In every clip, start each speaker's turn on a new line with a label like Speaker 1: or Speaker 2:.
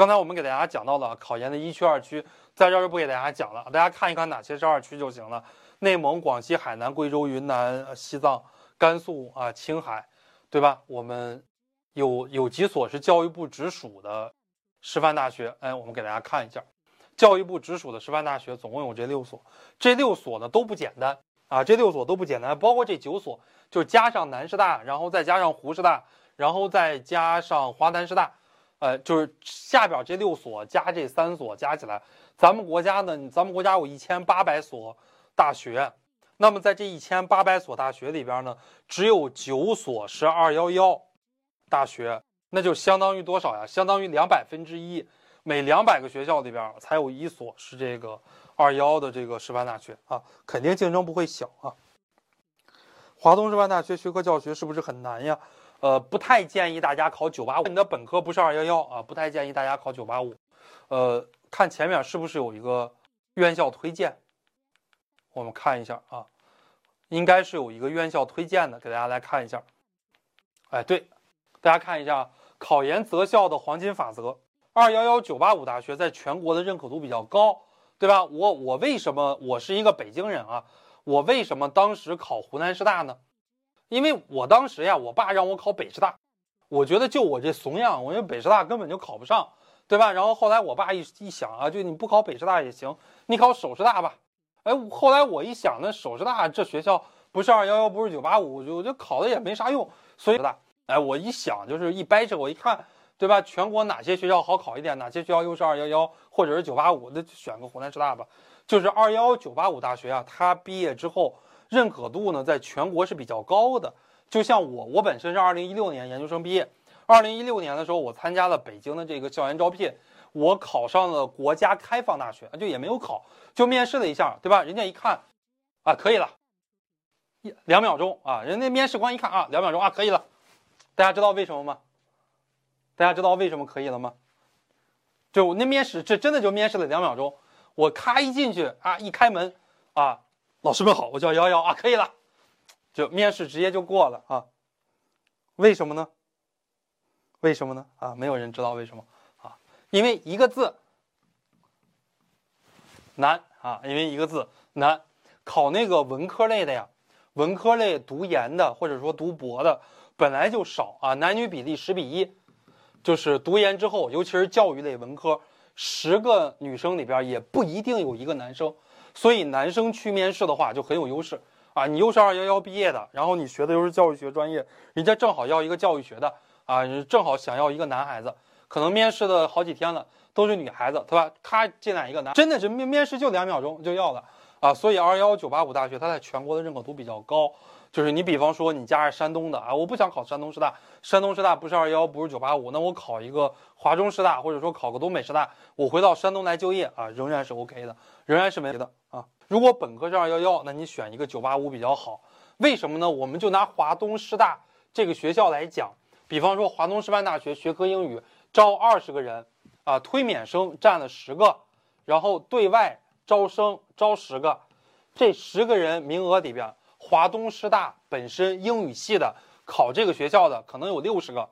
Speaker 1: 刚才我们给大家讲到了考研的一区、二区，在这儿就不给大家讲了，大家看一看哪些是二区就行了。内蒙、广西、海南、贵州、云南、西藏、甘肃啊、青海，对吧？我们有有几所是教育部直属的师范大学，哎，我们给大家看一下，教育部直属的师范大学总共有这六所，这六所呢都不简单啊，这六所都不简单，包括这九所，就加上南师大，然后再加上湖师大，然后再加上华南师大，呃，就是下边这六所加这三所加起来，咱们国家呢，咱们国家有一千八百所。大学，那么在这一千八百所大学里边呢，只有九所是二幺幺大学，那就相当于多少呀？相当于两百分之一，每两百个学校里边才有一所是这个二幺的这个师范大学啊，肯定竞争不会小啊。华东师范大学学科教学是不是很难呀？呃，不太建议大家考九八五，你的本科不是二幺幺啊，不太建议大家考九八五。呃，看前面是不是有一个院校推荐？我们看一下啊，应该是有一个院校推荐的，给大家来看一下。哎，对，大家看一下考研择校的黄金法则：二幺幺九八五大学在全国的认可度比较高，对吧？我我为什么我是一个北京人啊？我为什么当时考湖南师大呢？因为我当时呀，我爸让我考北师大，我觉得就我这怂样，我觉得北师大根本就考不上，对吧？然后后来我爸一一想啊，就你不考北师大也行，你考首师大吧。哎，后来我一想，那首师大这学校不是二幺幺，不是九八五，就就考的也没啥用。所以大，哎，我一想就是一掰扯，我一看，对吧？全国哪些学校好考一点，哪些学校又是二幺幺或者是九八五，那就选个湖南师大吧。就是二幺幺九八五大学啊，它毕业之后认可度呢，在全国是比较高的。就像我，我本身是二零一六年研究生毕业，二零一六年的时候，我参加了北京的这个校园招聘。我考上了国家开放大学，就也没有考，就面试了一下，对吧？人家一看，啊，可以了，一两秒钟啊，人家面试官一看啊，两秒钟啊，可以了。大家知道为什么吗？大家知道为什么可以了吗？就那面试，这真的就面试了两秒钟。我咔一进去啊，一开门啊，老师们好，我叫瑶瑶啊，可以了，就面试直接就过了啊。为什么呢？为什么呢？啊，没有人知道为什么啊。因为一个字难啊，因为一个字难，考那个文科类的呀，文科类读研的或者说读博的本来就少啊，男女比例十比一，就是读研之后，尤其是教育类文科，十个女生里边也不一定有一个男生，所以男生去面试的话就很有优势啊，你又是二幺幺毕业的，然后你学的又是教育学专业，人家正好要一个教育学的啊，正好想要一个男孩子。可能面试的好几天了，都是女孩子，对吧？咔进来一个男，真的是面面试就两秒钟就要了啊！所以二幺幺九八五大学它在全国的认可度比较高。就是你比方说你家是山东的啊，我不想考山东师大，山东师大不是二幺幺，不是九八五，那我考一个华中师大，或者说考个东北师大，我回到山东来就业啊，仍然是 OK 的，仍然是没的啊。如果本科是二幺幺，那你选一个九八五比较好。为什么呢？我们就拿华东师大这个学校来讲，比方说华东师范大学学科英语。招二十个人，啊，推免生占了十个，然后对外招生招十个，这十个人名额里边，华东师大本身英语系的考这个学校的可能有六十个，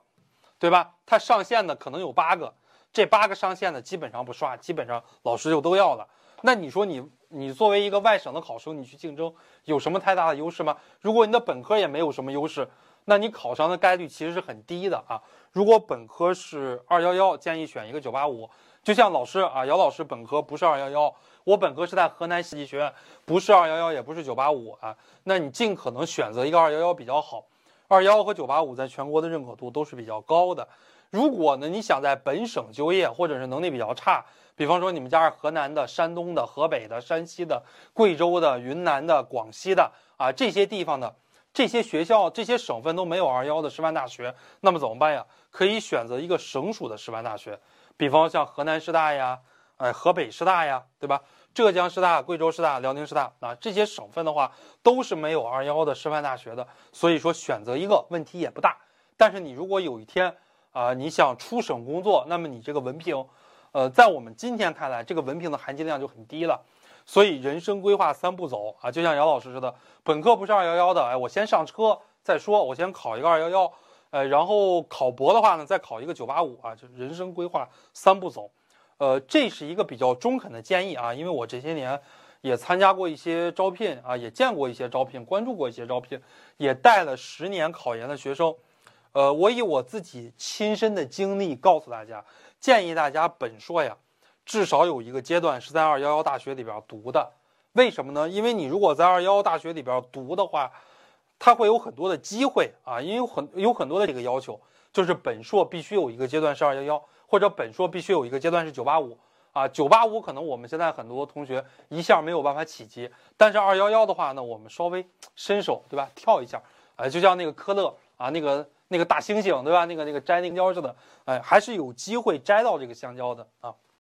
Speaker 1: 对吧？它上线的可能有八个，这八个上线的基本上不刷，基本上老师就都要了。那你说你你作为一个外省的考生，你去竞争有什么太大的优势吗？如果你的本科也没有什么优势。那你考上的概率其实是很低的啊！如果本科是二幺幺，建议选一个九八五。就像老师啊，姚老师本科不是二幺幺，我本科是在河南戏剧学院，不是二幺幺，也不是九八五啊。那你尽可能选择一个二幺幺比较好。二幺和九八五在全国的认可度都是比较高的。如果呢你想在本省就业，或者是能力比较差，比方说你们家是河南的、山东的、河北的、山西的、贵州的、云南的、广西的啊这些地方的。这些学校、这些省份都没有二幺的师范大学，那么怎么办呀？可以选择一个省属的师范大学，比方像河南师大呀，哎，河北师大呀，对吧？浙江师大、贵州师大、辽宁师大啊，这些省份的话都是没有二幺的师范大学的，所以说选择一个问题也不大。但是你如果有一天啊，你想出省工作，那么你这个文凭，呃，在我们今天看来，这个文凭的含金量就很低了。所以人生规划三步走啊，就像姚老师似的，本科不是二幺幺的，哎，我先上车再说，我先考一个二幺幺，呃，然后考博的话呢，再考一个九八五啊，就人生规划三步走。呃，这是一个比较中肯的建议啊，因为我这些年也参加过一些招聘啊，也见过一些招聘，关注过一些招聘，也带了十年考研的学生。呃，我以我自己亲身的经历告诉大家，建议大家本硕呀，至少有一个阶段是在二幺幺大学里边读的。为什么呢？因为你如果在二幺幺大学里边读的话，它会有很多的机会啊，因为有很有很多的这个要求，就是本硕必须有一个阶段是二幺幺。或者本硕必须有一个阶段是九八五啊，九八五可能我们现在很多同学一下没有办法企及，但是二幺幺的话呢，我们稍微伸手对吧，跳一下，哎，就像那个科勒啊，那个那个大猩猩对吧，那个那个摘那个香蕉似的，哎，还是有机会摘到这个香蕉的啊。